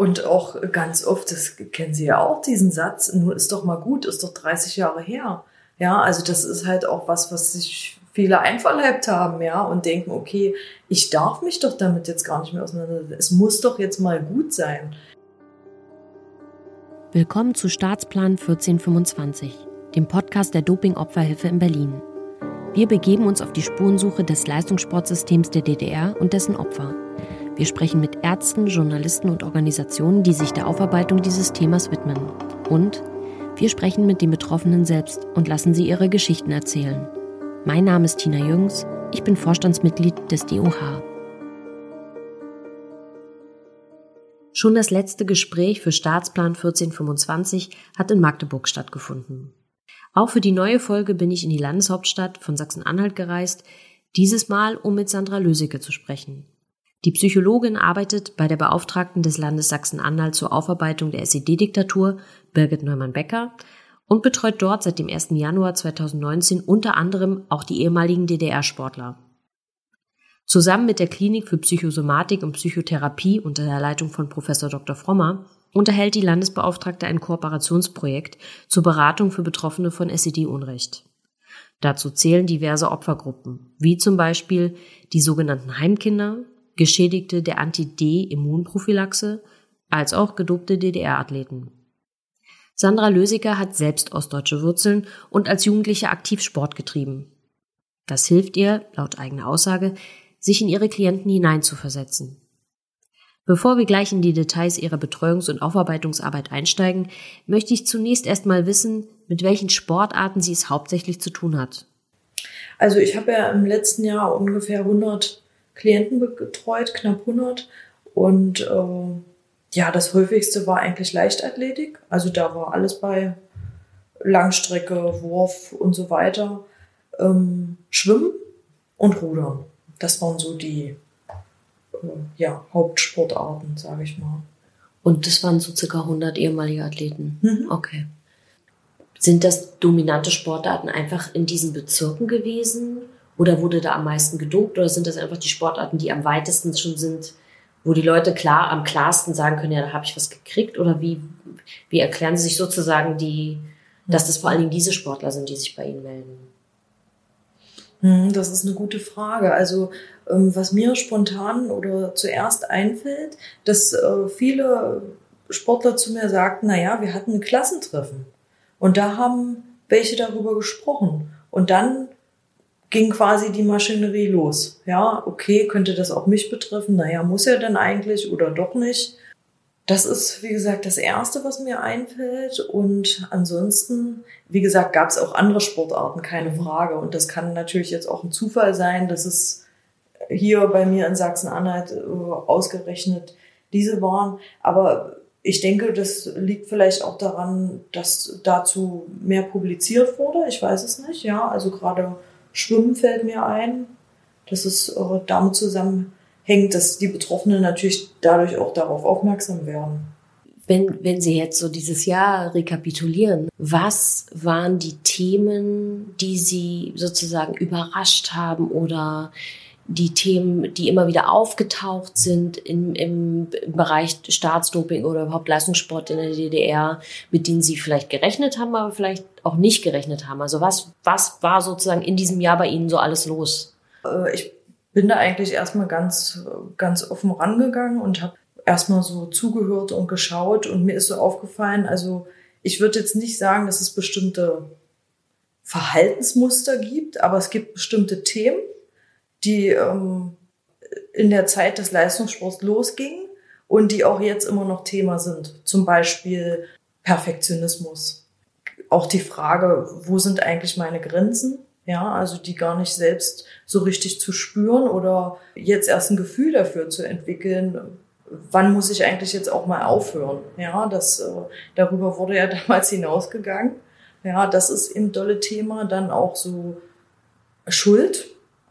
Und auch ganz oft, das kennen Sie ja auch, diesen Satz, nur ist doch mal gut, ist doch 30 Jahre her. Ja, also das ist halt auch was, was sich viele einverleibt haben, ja, und denken, okay, ich darf mich doch damit jetzt gar nicht mehr auseinandersetzen. Es muss doch jetzt mal gut sein. Willkommen zu Staatsplan 1425, dem Podcast der Doping-Opferhilfe in Berlin. Wir begeben uns auf die Spurensuche des Leistungssportsystems der DDR und dessen Opfer. Wir sprechen mit Ärzten, Journalisten und Organisationen, die sich der Aufarbeitung dieses Themas widmen. Und wir sprechen mit den Betroffenen selbst und lassen sie ihre Geschichten erzählen. Mein Name ist Tina Jüngs, ich bin Vorstandsmitglied des DOH. Schon das letzte Gespräch für Staatsplan 1425 hat in Magdeburg stattgefunden. Auch für die neue Folge bin ich in die Landeshauptstadt von Sachsen-Anhalt gereist, dieses Mal um mit Sandra Lösecke zu sprechen. Die Psychologin arbeitet bei der Beauftragten des Landes Sachsen-Anhalt zur Aufarbeitung der SED-Diktatur, Birgit Neumann-Becker, und betreut dort seit dem 1. Januar 2019 unter anderem auch die ehemaligen DDR-Sportler. Zusammen mit der Klinik für Psychosomatik und Psychotherapie unter der Leitung von Professor Dr. Frommer unterhält die Landesbeauftragte ein Kooperationsprojekt zur Beratung für Betroffene von SED-Unrecht. Dazu zählen diverse Opfergruppen, wie zum Beispiel die sogenannten Heimkinder, Geschädigte der Anti-D-Immunprophylaxe als auch gedopte DDR-Athleten. Sandra Lösiger hat selbst ostdeutsche Wurzeln und als Jugendliche aktiv Sport getrieben. Das hilft ihr, laut eigener Aussage, sich in ihre Klienten hineinzuversetzen. Bevor wir gleich in die Details ihrer Betreuungs- und Aufarbeitungsarbeit einsteigen, möchte ich zunächst erstmal wissen, mit welchen Sportarten sie es hauptsächlich zu tun hat. Also ich habe ja im letzten Jahr ungefähr 100 Klienten betreut, knapp 100. Und äh, ja, das häufigste war eigentlich Leichtathletik. Also da war alles bei Langstrecke, Wurf und so weiter. Ähm, Schwimmen und Rudern. Das waren so die äh, ja, Hauptsportarten, sage ich mal. Und das waren so circa 100 ehemalige Athleten. Mhm. Okay. Sind das dominante Sportarten einfach in diesen Bezirken gewesen? Oder wurde da am meisten gedopt? Oder sind das einfach die Sportarten, die am weitesten schon sind, wo die Leute klar am klarsten sagen können, ja, da habe ich was gekriegt? Oder wie, wie erklären Sie sich sozusagen die, dass das vor allen Dingen diese Sportler sind, die sich bei Ihnen melden? Hm, das ist eine gute Frage. Also ähm, was mir spontan oder zuerst einfällt, dass äh, viele Sportler zu mir sagten, na ja, wir hatten ein Klassentreffen und da haben welche darüber gesprochen und dann ging quasi die Maschinerie los. Ja, okay, könnte das auch mich betreffen? Naja, muss er denn eigentlich oder doch nicht? Das ist, wie gesagt, das Erste, was mir einfällt. Und ansonsten, wie gesagt, gab es auch andere Sportarten, keine Frage. Und das kann natürlich jetzt auch ein Zufall sein, dass es hier bei mir in Sachsen-Anhalt äh, ausgerechnet diese waren. Aber ich denke, das liegt vielleicht auch daran, dass dazu mehr publiziert wurde. Ich weiß es nicht. Ja, also gerade Schwimmen fällt mir ein, dass es damit zusammenhängt, dass die Betroffenen natürlich dadurch auch darauf aufmerksam werden. Wenn, wenn Sie jetzt so dieses Jahr rekapitulieren, was waren die Themen, die Sie sozusagen überrascht haben oder die Themen, die immer wieder aufgetaucht sind im, im, im Bereich Staatsdoping oder überhaupt Leistungssport in der DDR, mit denen Sie vielleicht gerechnet haben, aber vielleicht auch nicht gerechnet haben? Also was, was war sozusagen in diesem Jahr bei Ihnen so alles los? Äh, ich bin da eigentlich erstmal ganz, ganz offen rangegangen und habe erstmal so zugehört und geschaut und mir ist so aufgefallen, also ich würde jetzt nicht sagen, dass es bestimmte Verhaltensmuster gibt, aber es gibt bestimmte Themen, die ähm, in der Zeit des Leistungssports losgingen und die auch jetzt immer noch Thema sind. Zum Beispiel Perfektionismus. Auch die Frage, wo sind eigentlich meine Grenzen? Ja, also die gar nicht selbst so richtig zu spüren oder jetzt erst ein Gefühl dafür zu entwickeln, wann muss ich eigentlich jetzt auch mal aufhören? Ja, das, äh, darüber wurde ja damals hinausgegangen. Ja, das ist eben dolle Thema. Dann auch so Schuld.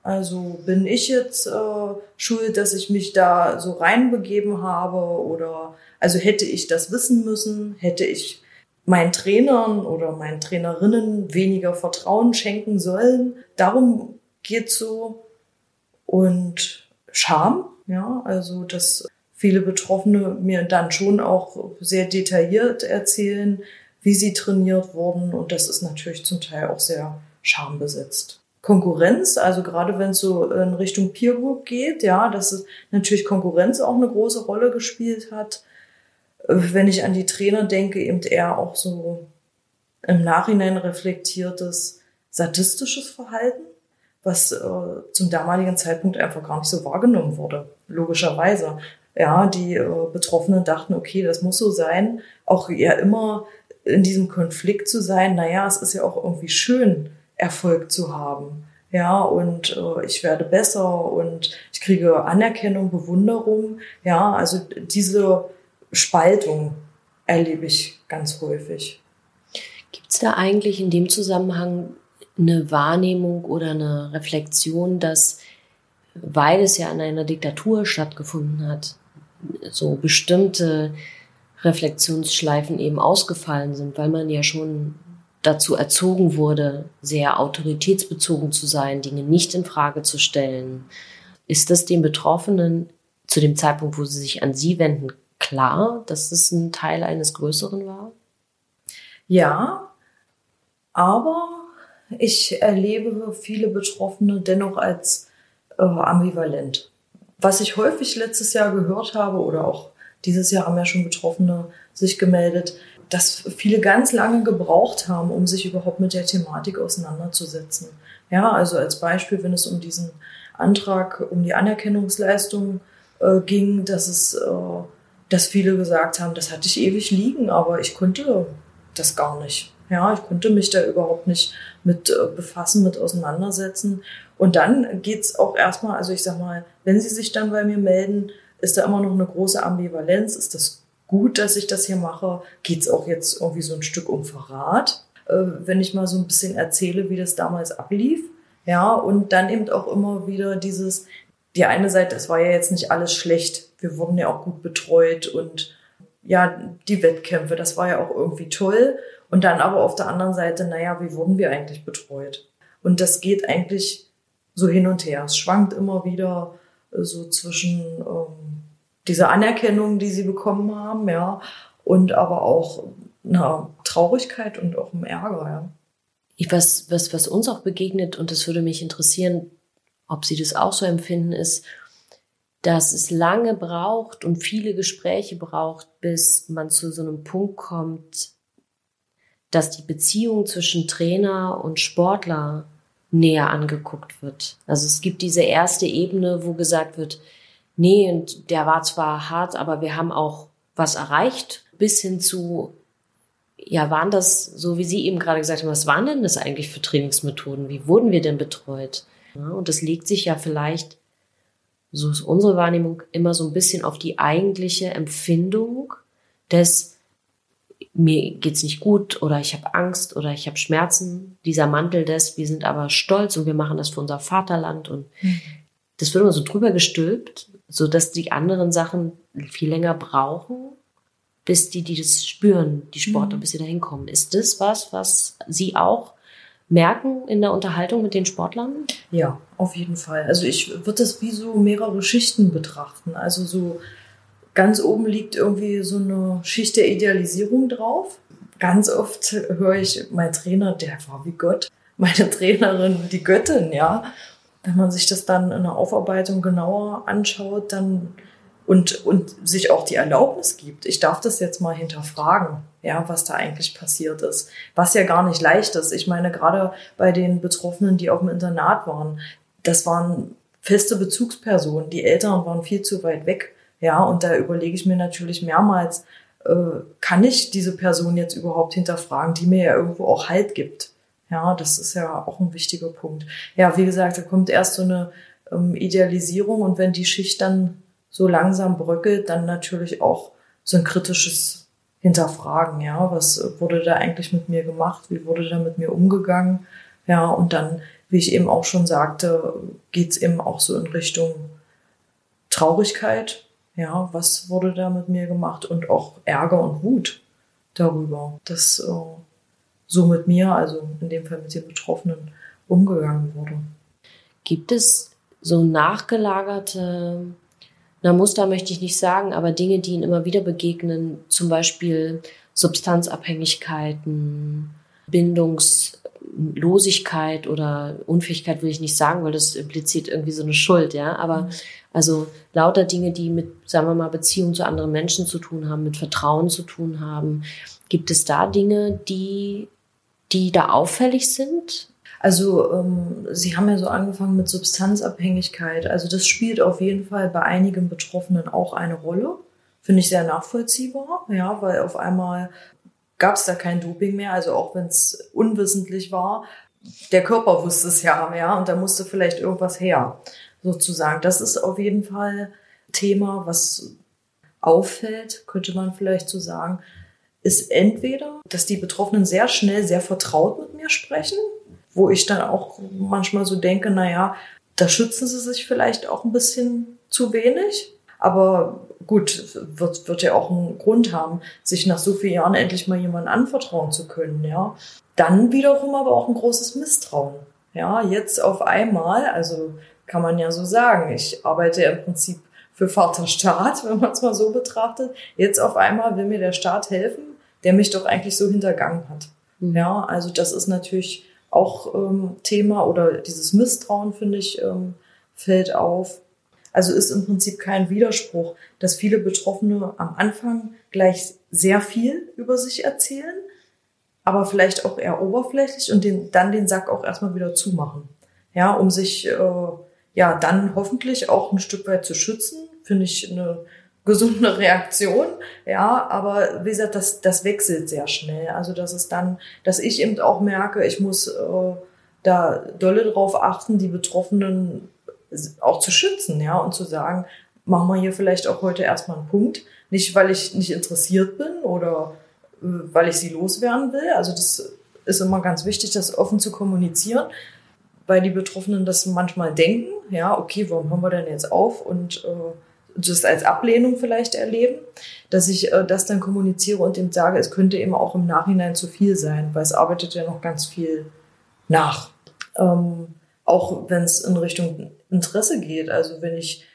Also bin ich jetzt äh, schuld, dass ich mich da so reinbegeben habe oder also hätte ich das wissen müssen, hätte ich meinen Trainern oder meinen Trainerinnen weniger Vertrauen schenken sollen. Darum geht's so und Scham, ja, also das viele Betroffene mir dann schon auch sehr detailliert erzählen, wie sie trainiert wurden. Und das ist natürlich zum Teil auch sehr schambesetzt. Konkurrenz, also gerade wenn es so in Richtung Peer Group geht, ja, dass natürlich Konkurrenz auch eine große Rolle gespielt hat. Wenn ich an die Trainer denke, eben eher auch so im Nachhinein reflektiertes sadistisches Verhalten, was äh, zum damaligen Zeitpunkt einfach gar nicht so wahrgenommen wurde, logischerweise. Ja, die äh, Betroffenen dachten, okay, das muss so sein, auch ja immer in diesem Konflikt zu sein, naja, es ist ja auch irgendwie schön, Erfolg zu haben. Ja, und äh, ich werde besser und ich kriege Anerkennung, Bewunderung. Ja, also diese Spaltung erlebe ich ganz häufig. Gibt es da eigentlich in dem Zusammenhang eine Wahrnehmung oder eine Reflexion, dass, weil es ja in einer Diktatur stattgefunden hat, so bestimmte Reflexionsschleifen eben ausgefallen sind, weil man ja schon dazu erzogen wurde, sehr autoritätsbezogen zu sein, Dinge nicht in Frage zu stellen. Ist das den Betroffenen zu dem Zeitpunkt, wo sie sich an Sie wenden, klar, dass es ein Teil eines Größeren war? Ja, aber ich erlebe viele Betroffene dennoch als äh, ambivalent. Was ich häufig letztes Jahr gehört habe oder auch dieses Jahr haben ja schon Betroffene sich gemeldet, dass viele ganz lange gebraucht haben, um sich überhaupt mit der Thematik auseinanderzusetzen. Ja, also als Beispiel, wenn es um diesen Antrag, um die Anerkennungsleistung äh, ging, dass es, äh, dass viele gesagt haben, das hatte ich ewig liegen, aber ich konnte das gar nicht. Ja, ich konnte mich da überhaupt nicht mit äh, befassen, mit auseinandersetzen. Und dann geht's auch erstmal, also ich sag mal, wenn sie sich dann bei mir melden, ist da immer noch eine große Ambivalenz. Ist das gut, dass ich das hier mache? Geht es auch jetzt irgendwie so ein Stück um Verrat? Äh, wenn ich mal so ein bisschen erzähle, wie das damals ablief. Ja, und dann eben auch immer wieder dieses, die eine Seite, es war ja jetzt nicht alles schlecht. Wir wurden ja auch gut betreut und ja, die Wettkämpfe, das war ja auch irgendwie toll. Und dann aber auf der anderen Seite, naja, wie wurden wir eigentlich betreut? Und das geht eigentlich so hin und her. Es schwankt immer wieder so zwischen ähm, dieser Anerkennung, die sie bekommen haben, ja, und aber auch einer Traurigkeit und auch einem Ärger, ja. Was, was, was uns auch begegnet, und das würde mich interessieren, ob Sie das auch so empfinden, ist, dass es lange braucht und viele Gespräche braucht, bis man zu so einem Punkt kommt, dass die Beziehung zwischen Trainer und Sportler näher angeguckt wird. Also es gibt diese erste Ebene, wo gesagt wird, nee, und der war zwar hart, aber wir haben auch was erreicht, bis hin zu, ja, waren das, so wie Sie eben gerade gesagt haben, was waren denn das eigentlich für Trainingsmethoden? Wie wurden wir denn betreut? Ja, und das legt sich ja vielleicht, so ist unsere Wahrnehmung, immer so ein bisschen auf die eigentliche Empfindung des mir geht's nicht gut oder ich habe Angst oder ich habe Schmerzen. Dieser Mantel des, wir sind aber stolz und wir machen das für unser Vaterland und mhm. das wird immer so drüber gestülpt, so dass die anderen Sachen viel länger brauchen, bis die, die das spüren, die Sportler, mhm. bis sie da hinkommen. Ist das was, was Sie auch merken in der Unterhaltung mit den Sportlern? Ja, auf jeden Fall. Also ich würde das wie so mehrere Schichten betrachten. Also so Ganz oben liegt irgendwie so eine Schicht der Idealisierung drauf. Ganz oft höre ich, mein Trainer, der war wie Gott. Meine Trainerin, die Göttin, ja. Wenn man sich das dann in der Aufarbeitung genauer anschaut, dann und, und sich auch die Erlaubnis gibt. Ich darf das jetzt mal hinterfragen, ja, was da eigentlich passiert ist. Was ja gar nicht leicht ist. Ich meine, gerade bei den Betroffenen, die auf dem Internat waren, das waren feste Bezugspersonen. Die Eltern waren viel zu weit weg. Ja, und da überlege ich mir natürlich mehrmals, äh, kann ich diese Person jetzt überhaupt hinterfragen, die mir ja irgendwo auch Halt gibt. Ja, das ist ja auch ein wichtiger Punkt. Ja, wie gesagt, da kommt erst so eine ähm, Idealisierung und wenn die Schicht dann so langsam bröckelt, dann natürlich auch so ein kritisches Hinterfragen, ja, was wurde da eigentlich mit mir gemacht, wie wurde da mit mir umgegangen, ja, und dann, wie ich eben auch schon sagte, geht's eben auch so in Richtung Traurigkeit, ja, was wurde da mit mir gemacht? Und auch Ärger und Wut darüber, dass äh, so mit mir, also in dem Fall mit den Betroffenen, umgegangen wurde. Gibt es so nachgelagerte na Muster möchte ich nicht sagen, aber Dinge, die ihnen immer wieder begegnen, zum Beispiel Substanzabhängigkeiten, Bindungslosigkeit oder Unfähigkeit will ich nicht sagen, weil das impliziert irgendwie so eine Schuld, ja. Aber mhm. also lauter Dinge, die mit, sagen wir mal, Beziehung zu anderen Menschen zu tun haben, mit Vertrauen zu tun haben. Gibt es da Dinge, die, die da auffällig sind? Also ähm, Sie haben ja so angefangen mit Substanzabhängigkeit. Also das spielt auf jeden Fall bei einigen Betroffenen auch eine Rolle. Finde ich sehr nachvollziehbar, ja, weil auf einmal gab es da kein Doping mehr, also auch wenn es unwissentlich war. Der Körper wusste es ja, ja, und da musste vielleicht irgendwas her, sozusagen. Das ist auf jeden Fall Thema, was auffällt, könnte man vielleicht so sagen, ist entweder, dass die Betroffenen sehr schnell sehr vertraut mit mir sprechen, wo ich dann auch manchmal so denke, na ja, da schützen sie sich vielleicht auch ein bisschen zu wenig. Aber gut, wird, wird ja auch einen Grund haben, sich nach so vielen Jahren endlich mal jemandem anvertrauen zu können, ja. Dann wiederum aber auch ein großes Misstrauen. Ja, jetzt auf einmal, also kann man ja so sagen, ich arbeite im Prinzip für Vaterstaat, wenn man es mal so betrachtet. Jetzt auf einmal will mir der Staat helfen, der mich doch eigentlich so hintergangen hat. Mhm. Ja, also das ist natürlich auch ähm, Thema oder dieses Misstrauen, finde ich, ähm, fällt auf. Also ist im Prinzip kein Widerspruch, dass viele Betroffene am Anfang gleich sehr viel über sich erzählen, aber vielleicht auch eher oberflächlich und den, dann den Sack auch erstmal wieder zumachen. Ja, um sich äh, ja dann hoffentlich auch ein Stück weit zu schützen, finde ich eine gesunde Reaktion. Ja, aber wie gesagt, das, das wechselt sehr schnell. Also das ist dann, dass ich eben auch merke, ich muss äh, da dolle drauf achten, die Betroffenen auch zu schützen, ja, und zu sagen, machen wir hier vielleicht auch heute erstmal einen Punkt. Nicht, weil ich nicht interessiert bin oder äh, weil ich sie loswerden will. Also das ist immer ganz wichtig, das offen zu kommunizieren, weil die Betroffenen das manchmal denken, ja, okay, warum hören wir denn jetzt auf und äh, das als Ablehnung vielleicht erleben, dass ich äh, das dann kommuniziere und ihm sage, es könnte eben auch im Nachhinein zu viel sein, weil es arbeitet ja noch ganz viel nach. Ähm, auch wenn es in Richtung Interesse geht. Also wenn ich,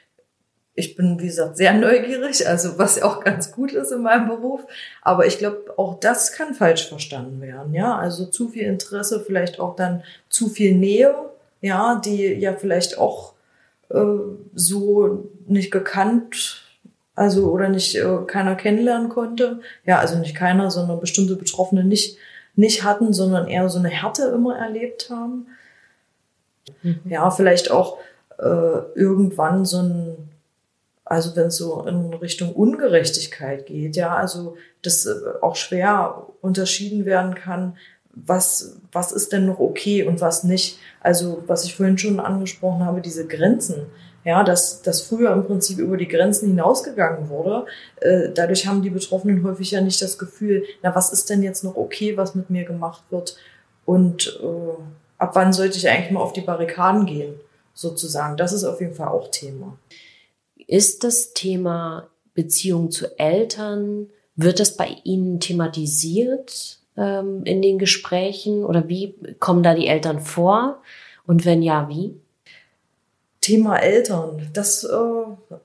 ich bin, wie gesagt, sehr neugierig, also was ja auch ganz gut ist in meinem Beruf. Aber ich glaube, auch das kann falsch verstanden werden. Ja, also zu viel Interesse, vielleicht auch dann zu viel Nähe, ja, die ja vielleicht auch äh, so nicht gekannt also oder nicht äh, keiner kennenlernen konnte. Ja, also nicht keiner, sondern bestimmte Betroffene nicht nicht hatten, sondern eher so eine Härte immer erlebt haben. Mhm. Ja, vielleicht auch äh, irgendwann so ein, also wenn es so in Richtung Ungerechtigkeit geht, ja, also das äh, auch schwer unterschieden werden kann, was, was ist denn noch okay und was nicht. Also was ich vorhin schon angesprochen habe, diese Grenzen. Ja, dass, dass früher im Prinzip über die Grenzen hinausgegangen wurde. Äh, dadurch haben die Betroffenen häufig ja nicht das Gefühl, na, was ist denn jetzt noch okay, was mit mir gemacht wird? Und äh, ab wann sollte ich eigentlich mal auf die Barrikaden gehen, sozusagen. Das ist auf jeden Fall auch Thema. Ist das Thema Beziehung zu Eltern, wird das bei Ihnen thematisiert ähm, in den Gesprächen oder wie kommen da die Eltern vor? Und wenn ja, wie? Thema Eltern, das äh,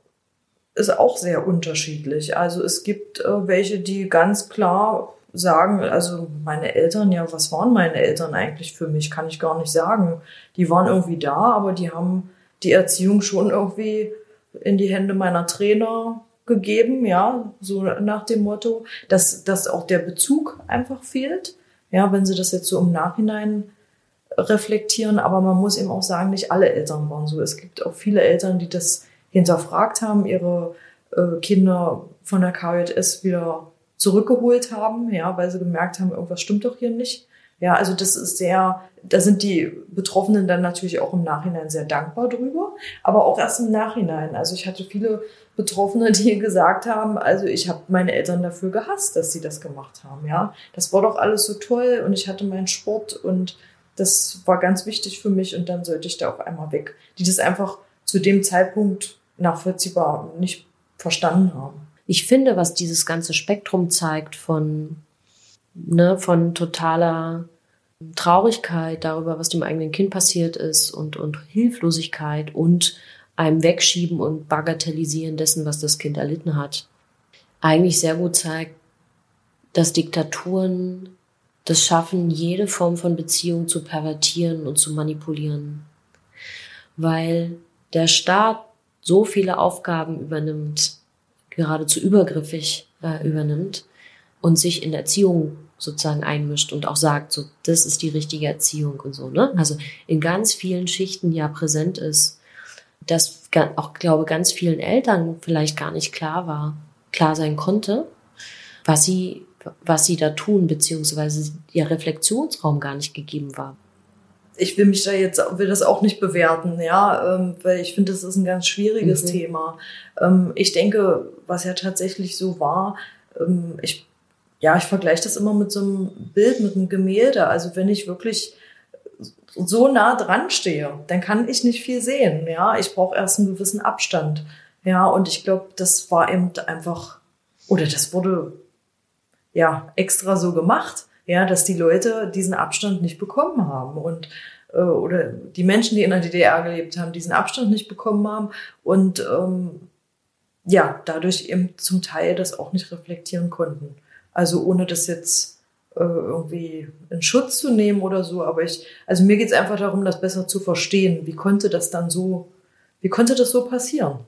ist auch sehr unterschiedlich. Also es gibt äh, welche, die ganz klar sagen, also meine Eltern, ja, was waren meine Eltern eigentlich für mich, kann ich gar nicht sagen. Die waren irgendwie da, aber die haben die Erziehung schon irgendwie in die Hände meiner Trainer gegeben, ja, so nach dem Motto, dass, dass auch der Bezug einfach fehlt. Ja, wenn sie das jetzt so im Nachhinein reflektieren, aber man muss eben auch sagen, nicht alle Eltern waren so. Es gibt auch viele Eltern, die das hinterfragt haben, ihre äh, Kinder von der KJS wieder zurückgeholt haben, ja, weil sie gemerkt haben, irgendwas stimmt doch hier nicht. Ja, also das ist sehr, da sind die Betroffenen dann natürlich auch im Nachhinein sehr dankbar drüber, aber auch erst im Nachhinein. Also ich hatte viele Betroffene, die gesagt haben, also ich habe meine Eltern dafür gehasst, dass sie das gemacht haben. Ja, das war doch alles so toll und ich hatte meinen Sport und das war ganz wichtig für mich und dann sollte ich da auf einmal weg. Die das einfach zu dem Zeitpunkt nachvollziehbar nicht verstanden haben ich finde, was dieses ganze Spektrum zeigt von, ne, von totaler Traurigkeit darüber, was dem eigenen Kind passiert ist und, und Hilflosigkeit und einem Wegschieben und Bagatellisieren dessen, was das Kind erlitten hat, eigentlich sehr gut zeigt, dass Diktaturen das schaffen, jede Form von Beziehung zu pervertieren und zu manipulieren. Weil der Staat so viele Aufgaben übernimmt, geradezu übergriffig äh, übernimmt und sich in Erziehung sozusagen einmischt und auch sagt, so, das ist die richtige Erziehung und so, ne? Also in ganz vielen Schichten ja präsent ist, dass auch, glaube ganz vielen Eltern vielleicht gar nicht klar war, klar sein konnte, was sie, was sie da tun, beziehungsweise ihr Reflexionsraum gar nicht gegeben war. Ich will mich da jetzt, will das auch nicht bewerten, ja, ähm, weil ich finde, das ist ein ganz schwieriges mhm. Thema. Ähm, ich denke, was ja tatsächlich so war, ähm, ich ja, ich vergleiche das immer mit so einem Bild, mit einem Gemälde. Also wenn ich wirklich so nah dran stehe, dann kann ich nicht viel sehen. Ja, ich brauche erst einen gewissen Abstand. Ja, und ich glaube, das war eben einfach, oder das wurde ja extra so gemacht, ja, dass die Leute diesen Abstand nicht bekommen haben und äh, oder die Menschen, die in der DDR gelebt haben, diesen Abstand nicht bekommen haben und ähm, ja, dadurch eben zum Teil das auch nicht reflektieren konnten. Also ohne das jetzt äh, irgendwie in Schutz zu nehmen oder so. Aber ich, also mir geht's einfach darum, das besser zu verstehen. Wie konnte das dann so, wie konnte das so passieren?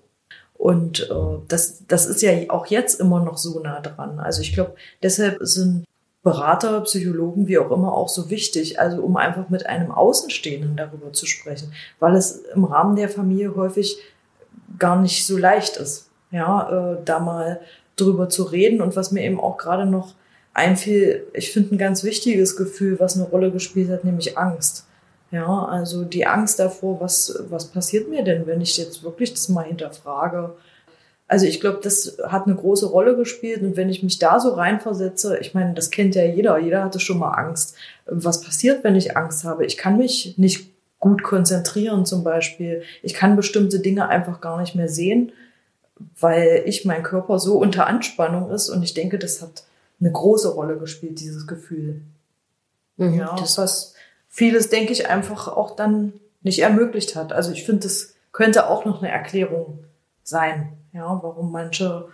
Und äh, das, das ist ja auch jetzt immer noch so nah dran. Also ich glaube, deshalb sind Berater, Psychologen, wie auch immer, auch so wichtig, also um einfach mit einem Außenstehenden darüber zu sprechen, weil es im Rahmen der Familie häufig gar nicht so leicht ist, ja, äh, da mal drüber zu reden. Und was mir eben auch gerade noch einfiel, ich finde ein ganz wichtiges Gefühl, was eine Rolle gespielt hat, nämlich Angst. Ja, also die Angst davor, was, was passiert mir denn, wenn ich jetzt wirklich das mal hinterfrage. Also ich glaube, das hat eine große Rolle gespielt. Und wenn ich mich da so reinversetze, ich meine, das kennt ja jeder, jeder hatte schon mal Angst. Was passiert, wenn ich Angst habe? Ich kann mich nicht gut konzentrieren zum Beispiel. Ich kann bestimmte Dinge einfach gar nicht mehr sehen weil ich mein Körper so unter Anspannung ist und ich denke, das hat eine große Rolle gespielt, dieses Gefühl. Mhm, ja, das was vieles, denke ich, einfach auch dann nicht ermöglicht hat. Also ich finde, das könnte auch noch eine Erklärung sein, ja, warum manche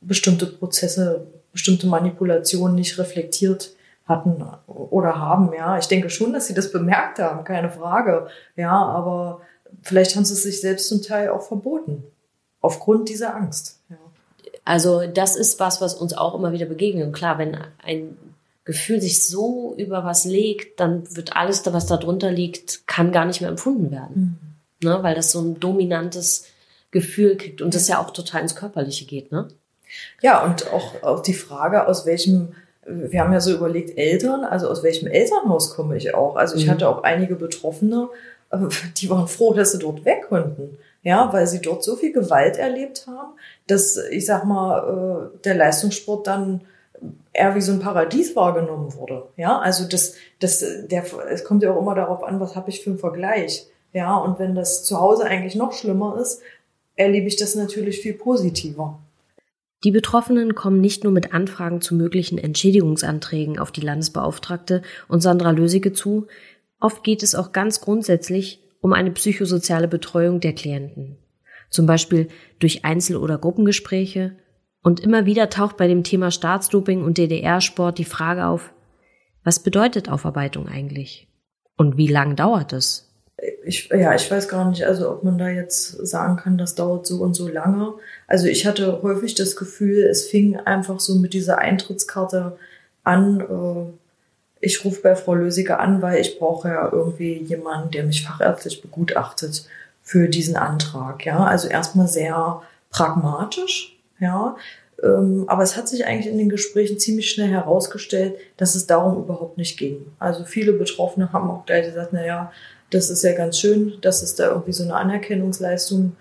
bestimmte Prozesse, bestimmte Manipulationen nicht reflektiert hatten oder haben, ja. Ich denke schon, dass sie das bemerkt haben, keine Frage, ja, aber vielleicht haben sie es sich selbst zum Teil auch verboten aufgrund dieser Angst. Ja. Also das ist was, was uns auch immer wieder begegnet. Und klar, wenn ein Gefühl sich so über was legt, dann wird alles, was da drunter liegt, kann gar nicht mehr empfunden werden. Mhm. Ne? Weil das so ein dominantes Gefühl kriegt und das ja auch total ins Körperliche geht. Ne? Ja, und auch, auch die Frage, aus welchem, wir haben ja so überlegt, Eltern, also aus welchem Elternhaus komme ich auch? Also ich mhm. hatte auch einige Betroffene, äh, die waren froh, dass sie dort weg konnten ja, weil sie dort so viel Gewalt erlebt haben, dass ich sag mal, äh, der Leistungssport dann eher wie so ein Paradies wahrgenommen wurde. Ja, also das, das, der, es kommt ja auch immer darauf an, was habe ich für einen Vergleich. Ja, und wenn das zu Hause eigentlich noch schlimmer ist, erlebe ich das natürlich viel positiver. Die Betroffenen kommen nicht nur mit Anfragen zu möglichen Entschädigungsanträgen auf die Landesbeauftragte und Sandra Lösige zu, oft geht es auch ganz grundsätzlich um eine psychosoziale Betreuung der Klienten. Zum Beispiel durch Einzel- oder Gruppengespräche. Und immer wieder taucht bei dem Thema Staatsdoping und DDR-Sport die Frage auf, was bedeutet Aufarbeitung eigentlich? Und wie lang dauert es? Ich, ja, ich weiß gar nicht, also ob man da jetzt sagen kann, das dauert so und so lange. Also ich hatte häufig das Gefühl, es fing einfach so mit dieser Eintrittskarte an, äh, ich rufe bei Frau Lösiger an, weil ich brauche ja irgendwie jemanden, der mich fachärztlich begutachtet für diesen Antrag. Ja, also erstmal sehr pragmatisch, ja. Ähm, aber es hat sich eigentlich in den Gesprächen ziemlich schnell herausgestellt, dass es darum überhaupt nicht ging. Also viele Betroffene haben auch gleich gesagt, na ja, das ist ja ganz schön, dass es da irgendwie so eine Anerkennungsleistung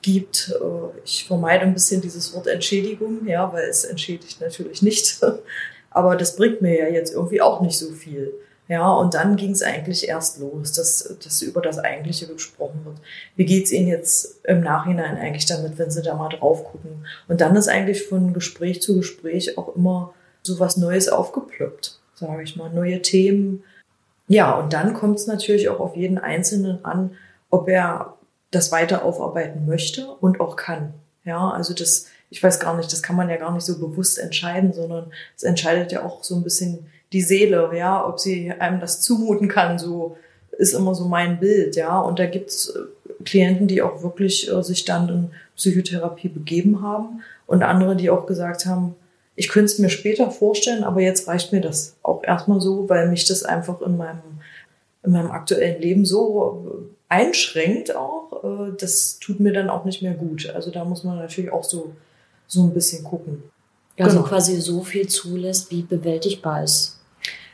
gibt. Äh, ich vermeide ein bisschen dieses Wort Entschädigung, ja, weil es entschädigt natürlich nicht. Aber das bringt mir ja jetzt irgendwie auch nicht so viel. Ja, und dann ging es eigentlich erst los, dass, dass über das Eigentliche gesprochen wird. Wie geht's Ihnen jetzt im Nachhinein eigentlich damit, wenn Sie da mal drauf gucken? Und dann ist eigentlich von Gespräch zu Gespräch auch immer so was Neues aufgeploppt, sage ich mal, neue Themen. Ja, und dann kommt es natürlich auch auf jeden Einzelnen an, ob er das weiter aufarbeiten möchte und auch kann. Ja, also das, ich weiß gar nicht, das kann man ja gar nicht so bewusst entscheiden, sondern es entscheidet ja auch so ein bisschen die Seele, ja, ob sie einem das zumuten kann, so ist immer so mein Bild, ja. Und da gibt's äh, Klienten, die auch wirklich äh, sich dann in Psychotherapie begeben haben und andere, die auch gesagt haben, ich könnte es mir später vorstellen, aber jetzt reicht mir das auch erstmal so, weil mich das einfach in meinem, in meinem aktuellen Leben so äh, einschränkt auch. Äh, das tut mir dann auch nicht mehr gut. Also da muss man natürlich auch so, so ein bisschen gucken. Also genau. quasi so viel zulässt, wie bewältigbar ist.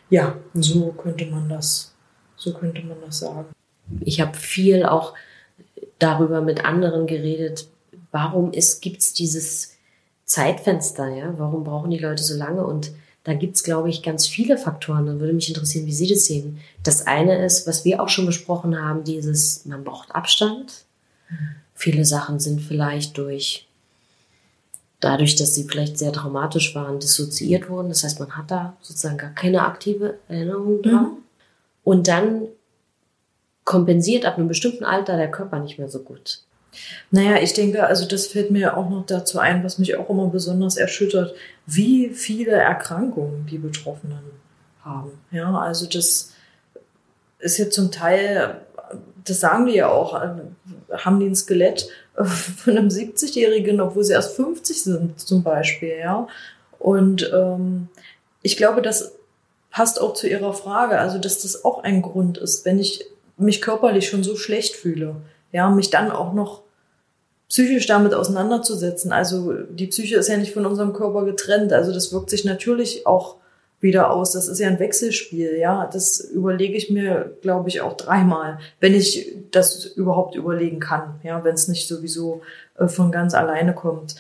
Ja, so könnte man das, so könnte man das sagen. Ich habe viel auch darüber mit anderen geredet, warum es gibt's dieses Zeitfenster, ja? Warum brauchen die Leute so lange? Und da gibt's, glaube ich, ganz viele Faktoren. Da würde mich interessieren, wie Sie das sehen. Das eine ist, was wir auch schon besprochen haben, dieses, man braucht Abstand. Mhm. Viele Sachen sind vielleicht durch, dadurch, dass sie vielleicht sehr traumatisch waren, dissoziiert wurden. Das heißt, man hat da sozusagen gar keine aktive Erinnerung dran. Mhm. Und dann kompensiert ab einem bestimmten Alter der Körper nicht mehr so gut. Naja, ich denke, also das fällt mir auch noch dazu ein, was mich auch immer besonders erschüttert, wie viele Erkrankungen die Betroffenen haben. Ja, also das ist ja zum Teil, das sagen die ja auch, haben die ein Skelett von einem 70-Jährigen, obwohl sie erst 50 sind zum Beispiel, ja. Und ähm, ich glaube, das passt auch zu Ihrer Frage, also dass das auch ein Grund ist, wenn ich mich körperlich schon so schlecht fühle, ja, mich dann auch noch psychisch damit auseinanderzusetzen. Also die Psyche ist ja nicht von unserem Körper getrennt. Also das wirkt sich natürlich auch wieder aus. Das ist ja ein Wechselspiel, ja. Das überlege ich mir, glaube ich, auch dreimal, wenn ich das überhaupt überlegen kann, ja, wenn es nicht sowieso äh, von ganz alleine kommt.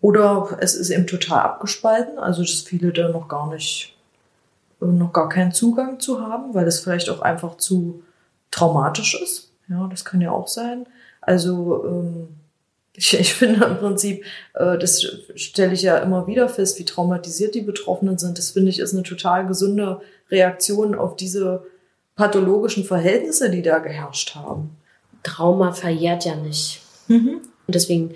Oder es ist eben total abgespalten, also dass viele da noch gar nicht, äh, noch gar keinen Zugang zu haben, weil es vielleicht auch einfach zu traumatisch ist. Ja, das kann ja auch sein. Also ähm, ich, ich finde im Prinzip, äh, das stelle ich ja immer wieder fest, wie traumatisiert die Betroffenen sind. Das finde ich ist eine total gesunde Reaktion auf diese pathologischen Verhältnisse, die da geherrscht haben. Trauma verjährt ja nicht. Mhm. Und deswegen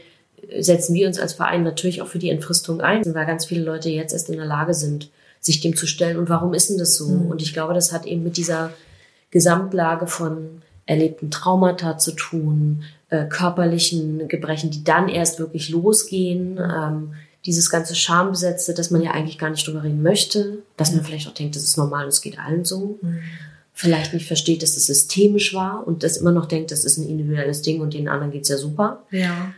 setzen wir uns als Verein natürlich auch für die Entfristung ein, weil ganz viele Leute jetzt erst in der Lage sind, sich dem zu stellen. Und warum ist denn das so? Mhm. Und ich glaube, das hat eben mit dieser Gesamtlage von erlebten Traumata zu tun, äh, körperlichen Gebrechen, die dann erst wirklich losgehen. Ähm, dieses ganze Schambesetzte, dass man ja eigentlich gar nicht drüber reden möchte, dass man vielleicht auch denkt, das ist normal, das geht allen so. Mhm. Vielleicht nicht versteht, dass es systemisch war und das immer noch denkt, das ist ein individuelles Ding und den anderen geht's ja super. Ja.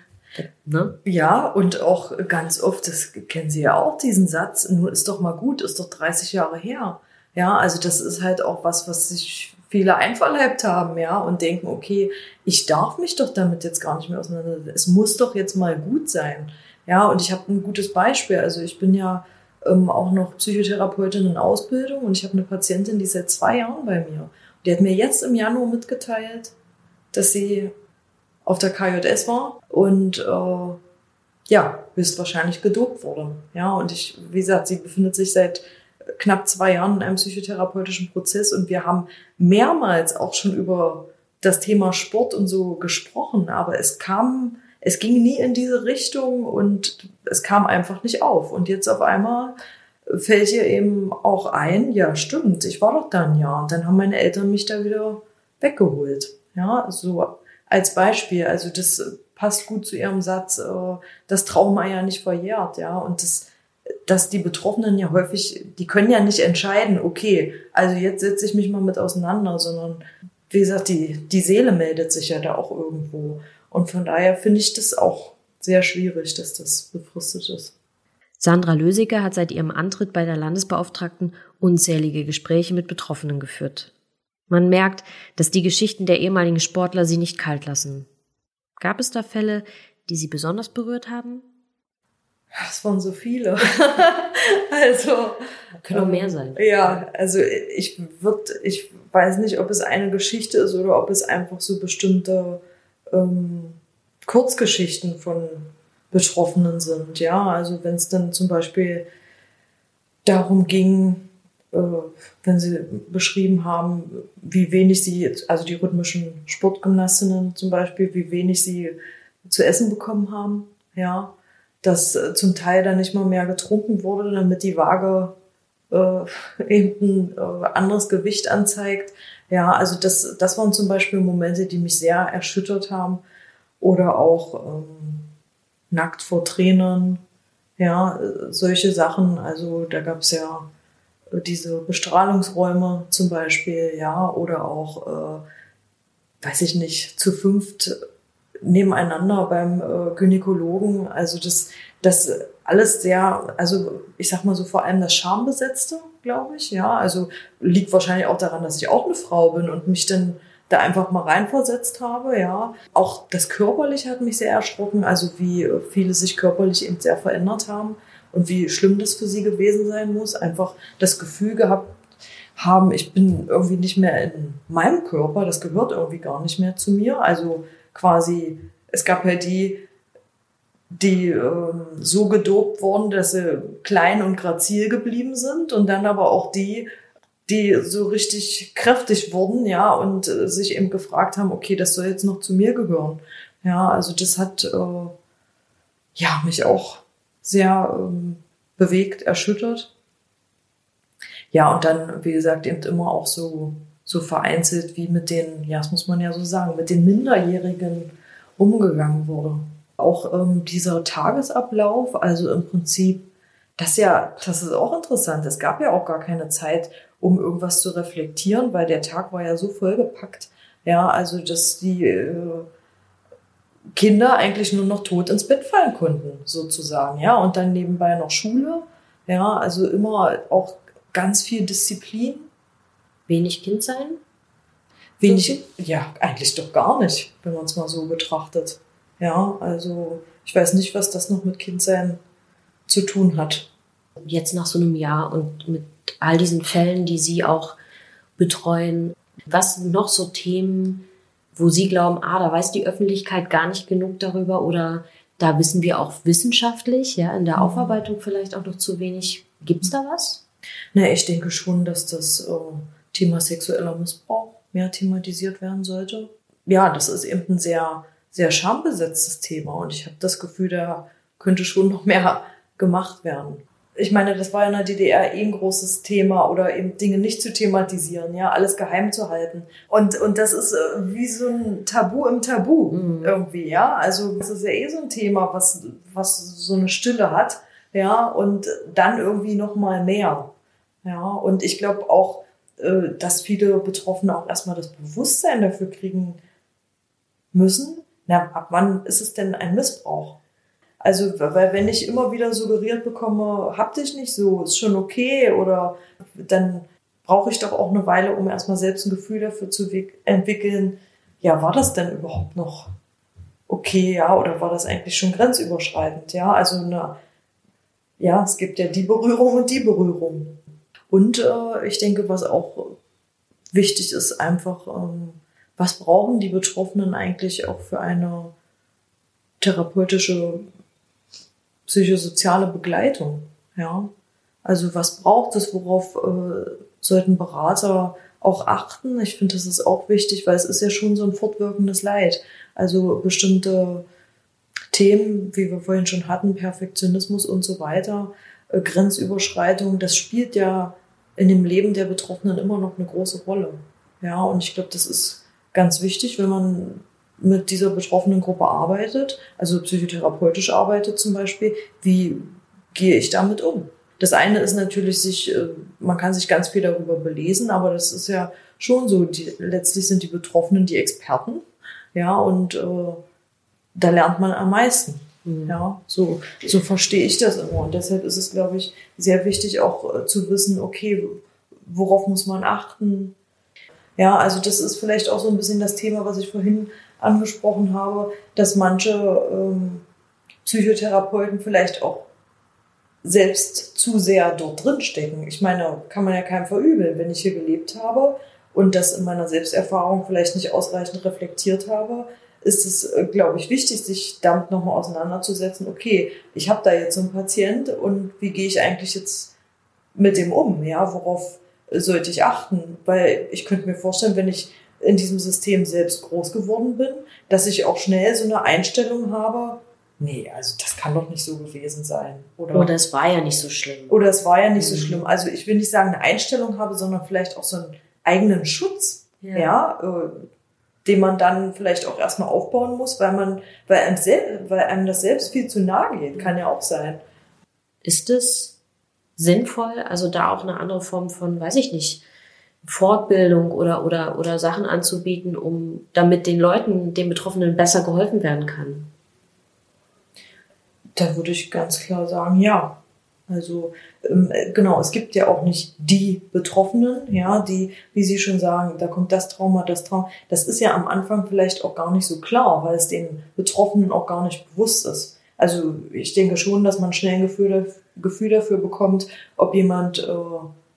Ne? Ja, und auch ganz oft, das kennen Sie ja auch, diesen Satz, nur ist doch mal gut, ist doch 30 Jahre her. Ja, also das ist halt auch was, was sich viele einverleibt haben, ja, und denken, okay, ich darf mich doch damit jetzt gar nicht mehr auseinandersetzen. Es muss doch jetzt mal gut sein. Ja, und ich habe ein gutes Beispiel. Also ich bin ja ähm, auch noch Psychotherapeutin in Ausbildung und ich habe eine Patientin, die ist seit zwei Jahren bei mir. Die hat mir jetzt im Januar mitgeteilt, dass sie auf der KJS war und äh, ja, höchstwahrscheinlich gedopt wurde. Ja, und ich, wie gesagt, sie befindet sich seit knapp zwei Jahren in einem psychotherapeutischen Prozess und wir haben mehrmals auch schon über das Thema Sport und so gesprochen, aber es kam, es ging nie in diese Richtung und es kam einfach nicht auf. Und jetzt auf einmal fällt ihr eben auch ein, ja, stimmt, ich war doch da ein Jahr und dann haben meine Eltern mich da wieder weggeholt. Ja, so als Beispiel. Also das passt gut zu ihrem Satz, äh, das Trauma ja nicht verjährt, ja. Und das dass die Betroffenen ja häufig, die können ja nicht entscheiden, okay, also jetzt setze ich mich mal mit auseinander, sondern wie gesagt, die, die Seele meldet sich ja da auch irgendwo. Und von daher finde ich das auch sehr schwierig, dass das befristet ist. Sandra Lösiger hat seit ihrem Antritt bei der Landesbeauftragten unzählige Gespräche mit Betroffenen geführt. Man merkt, dass die Geschichten der ehemaligen Sportler sie nicht kalt lassen. Gab es da Fälle, die sie besonders berührt haben? Das waren so viele. also. Können auch mehr sein. Ja, also ich würde, ich weiß nicht, ob es eine Geschichte ist oder ob es einfach so bestimmte ähm, Kurzgeschichten von Betroffenen sind. Ja, also wenn es dann zum Beispiel darum ging, äh, wenn sie beschrieben haben, wie wenig sie, also die rhythmischen Sportgymnastinnen zum Beispiel, wie wenig sie zu essen bekommen haben, ja, dass äh, zum Teil dann nicht mal mehr getrunken wurde, damit die Waage äh, eben ein äh, anderes Gewicht anzeigt. Ja, also das, das waren zum Beispiel Momente, die mich sehr erschüttert haben. Oder auch ähm, nackt vor Trainern, ja, solche Sachen. Also da gab es ja äh, diese Bestrahlungsräume zum Beispiel, ja, oder auch, äh, weiß ich nicht, zu fünft nebeneinander beim äh, Gynäkologen. Also das, das alles sehr, also ich sag mal so vor allem das Schambesetzte, glaube ich, ja. Also liegt wahrscheinlich auch daran, dass ich auch eine Frau bin und mich dann da einfach mal reinversetzt habe, ja. Auch das Körperliche hat mich sehr erschrocken, also wie viele sich körperlich eben sehr verändert haben und wie schlimm das für sie gewesen sein muss. Einfach das Gefühl gehabt haben, ich bin irgendwie nicht mehr in meinem Körper, das gehört irgendwie gar nicht mehr zu mir. Also quasi, es gab ja die, die ähm, so gedopt wurden, dass sie klein und grazil geblieben sind und dann aber auch die, die so richtig kräftig wurden, ja, und äh, sich eben gefragt haben, okay, das soll jetzt noch zu mir gehören. Ja, also das hat äh, ja mich auch sehr ähm, bewegt, erschüttert. Ja, und dann, wie gesagt, eben immer auch so, so vereinzelt, wie mit den, ja, das muss man ja so sagen, mit den Minderjährigen umgegangen wurde. Auch ähm, dieser Tagesablauf, also im Prinzip, das ja, das ist auch interessant. Es gab ja auch gar keine Zeit, um irgendwas zu reflektieren, weil der Tag war ja so vollgepackt. Ja, also dass die äh, Kinder eigentlich nur noch tot ins Bett fallen konnten, sozusagen. Ja, und dann nebenbei noch Schule. Ja, also immer auch ganz viel Disziplin. Wenig Kind sein? Wenig, ja, eigentlich doch gar nicht, wenn man es mal so betrachtet. Ja, also ich weiß nicht, was das noch mit Kindsein zu tun hat. Jetzt nach so einem Jahr und mit all diesen Fällen, die Sie auch betreuen, was noch so Themen, wo Sie glauben, ah, da weiß die Öffentlichkeit gar nicht genug darüber oder da wissen wir auch wissenschaftlich, ja, in der mhm. Aufarbeitung vielleicht auch noch zu wenig. Gibt es da was? Na, ich denke schon, dass das äh, Thema sexueller Missbrauch mehr thematisiert werden sollte. Ja, das ist eben ein sehr, sehr schambesetztes Thema und ich habe das Gefühl, da könnte schon noch mehr gemacht werden ich meine, das war in der DDR eh ein großes Thema oder eben Dinge nicht zu thematisieren, ja, alles geheim zu halten. Und, und das ist äh, wie so ein Tabu im Tabu mhm. irgendwie, ja. Also das ist ja eh so ein Thema, was, was so eine Stille hat, ja, und dann irgendwie noch mal mehr. Ja, und ich glaube auch, dass viele Betroffene auch erstmal das Bewusstsein dafür kriegen müssen. Na, ab wann ist es denn ein Missbrauch? Also, weil wenn ich immer wieder suggeriert bekomme, hab dich nicht so, ist schon okay, oder dann brauche ich doch auch eine Weile, um erstmal selbst ein Gefühl dafür zu entwickeln, ja, war das denn überhaupt noch okay, ja, oder war das eigentlich schon grenzüberschreitend, ja, also eine, ja, es gibt ja die Berührung und die Berührung. Und äh, ich denke, was auch wichtig ist, einfach, ähm, was brauchen die Betroffenen eigentlich auch für eine therapeutische psychosoziale Begleitung. Ja, also was braucht es, worauf äh, sollten Berater auch achten? Ich finde, das ist auch wichtig, weil es ist ja schon so ein fortwirkendes Leid. Also bestimmte Themen, wie wir vorhin schon hatten, Perfektionismus und so weiter, äh, Grenzüberschreitung, das spielt ja in dem Leben der Betroffenen immer noch eine große Rolle. Ja, und ich glaube, das ist ganz wichtig, wenn man mit dieser betroffenen Gruppe arbeitet, also psychotherapeutisch arbeitet zum Beispiel, wie gehe ich damit um? Das eine ist natürlich sich, äh, man kann sich ganz viel darüber belesen, aber das ist ja schon so, die, letztlich sind die Betroffenen die Experten, ja, und äh, da lernt man am meisten. Mhm. Ja, so, so verstehe ich das immer. Und deshalb ist es, glaube ich, sehr wichtig auch äh, zu wissen, okay, worauf muss man achten? Ja, also das ist vielleicht auch so ein bisschen das Thema, was ich vorhin angesprochen habe, dass manche ähm, Psychotherapeuten vielleicht auch selbst zu sehr dort drin stecken. Ich meine, kann man ja keinem verübeln, wenn ich hier gelebt habe und das in meiner Selbsterfahrung vielleicht nicht ausreichend reflektiert habe, ist es, äh, glaube ich, wichtig, sich damit nochmal auseinanderzusetzen. Okay, ich habe da jetzt so einen Patient und wie gehe ich eigentlich jetzt mit dem um? Ja, worauf sollte ich achten? Weil ich könnte mir vorstellen, wenn ich in diesem System selbst groß geworden bin, dass ich auch schnell so eine Einstellung habe, nee, also das kann doch nicht so gewesen sein. Oder, oder es war ja nicht so schlimm. Oder es war ja nicht mhm. so schlimm. Also ich will nicht sagen, eine Einstellung habe, sondern vielleicht auch so einen eigenen Schutz, ja, ja äh, den man dann vielleicht auch erstmal aufbauen muss, weil man, weil einem, selbst, weil einem das selbst viel zu nahe geht, kann ja auch sein. Ist es sinnvoll, also da auch eine andere Form von, weiß ich nicht, Fortbildung oder, oder, oder Sachen anzubieten, um damit den Leuten, den Betroffenen besser geholfen werden kann? Da würde ich ganz klar sagen, ja. Also ähm, genau, es gibt ja auch nicht die Betroffenen, ja, die, wie Sie schon sagen, da kommt das Trauma, das Trauma. Das ist ja am Anfang vielleicht auch gar nicht so klar, weil es den Betroffenen auch gar nicht bewusst ist. Also ich denke schon, dass man schnell ein Gefühl, Gefühl dafür bekommt, ob jemand äh,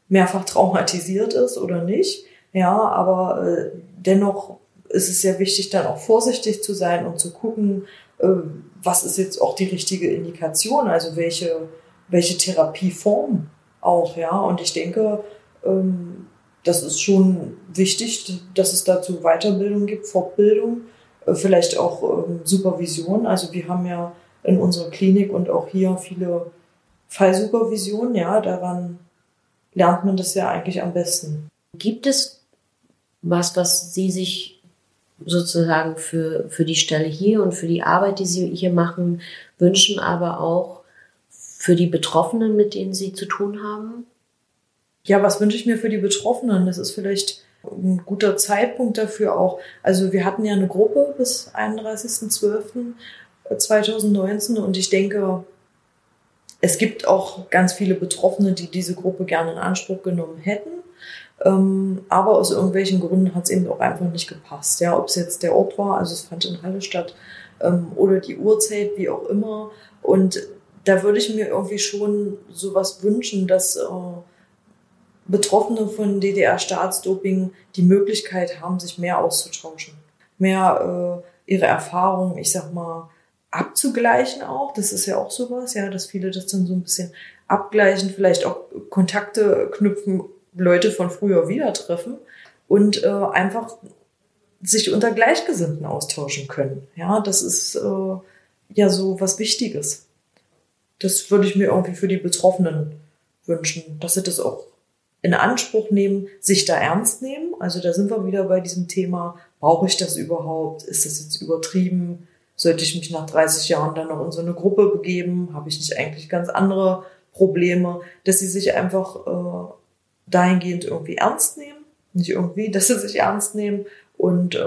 mehrfach traumatisiert ist oder nicht. Ja, aber äh, dennoch ist es sehr wichtig, dann auch vorsichtig zu sein und zu gucken, äh, was ist jetzt auch die richtige Indikation, also welche, welche Therapieform auch, ja. Und ich denke, ähm, das ist schon wichtig, dass es dazu Weiterbildung gibt, Fortbildung, äh, vielleicht auch ähm, Supervision. Also wir haben ja in unserer Klinik und auch hier viele Fallsupervisionen, ja, daran lernt man das ja eigentlich am besten. Gibt es was, was Sie sich sozusagen für, für die Stelle hier und für die Arbeit, die Sie hier machen, wünschen, aber auch für die Betroffenen, mit denen Sie zu tun haben? Ja, was wünsche ich mir für die Betroffenen? Das ist vielleicht ein guter Zeitpunkt dafür auch. Also wir hatten ja eine Gruppe bis 31.12.2019 und ich denke, es gibt auch ganz viele Betroffene, die diese Gruppe gerne in Anspruch genommen hätten. Ähm, aber aus irgendwelchen Gründen hat es eben auch einfach nicht gepasst. Ja, ob es jetzt der Ort war, also es fand in Halle statt, ähm, oder die Uhrzeit, wie auch immer. Und da würde ich mir irgendwie schon sowas wünschen, dass äh, Betroffene von DDR-Staatsdoping die Möglichkeit haben, sich mehr auszutauschen, mehr äh, ihre Erfahrungen, ich sag mal, abzugleichen auch. Das ist ja auch sowas, ja, dass viele das dann so ein bisschen abgleichen, vielleicht auch Kontakte knüpfen, Leute von früher wieder treffen und äh, einfach sich unter Gleichgesinnten austauschen können. Ja, das ist äh, ja so was Wichtiges. Das würde ich mir irgendwie für die Betroffenen wünschen, dass sie das auch in Anspruch nehmen, sich da ernst nehmen. Also da sind wir wieder bei diesem Thema, brauche ich das überhaupt? Ist das jetzt übertrieben? Sollte ich mich nach 30 Jahren dann noch in so eine Gruppe begeben? Habe ich nicht eigentlich ganz andere Probleme? Dass sie sich einfach äh, dahingehend irgendwie ernst nehmen. Nicht irgendwie, dass sie sich ernst nehmen und äh,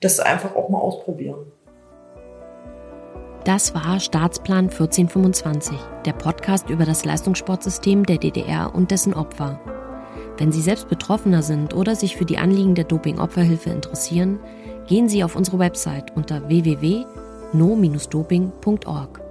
das einfach auch mal ausprobieren. Das war Staatsplan 1425, der Podcast über das Leistungssportsystem der DDR und dessen Opfer. Wenn Sie selbst Betroffener sind oder sich für die Anliegen der Doping-Opferhilfe interessieren, gehen Sie auf unsere Website unter www no-doping.org.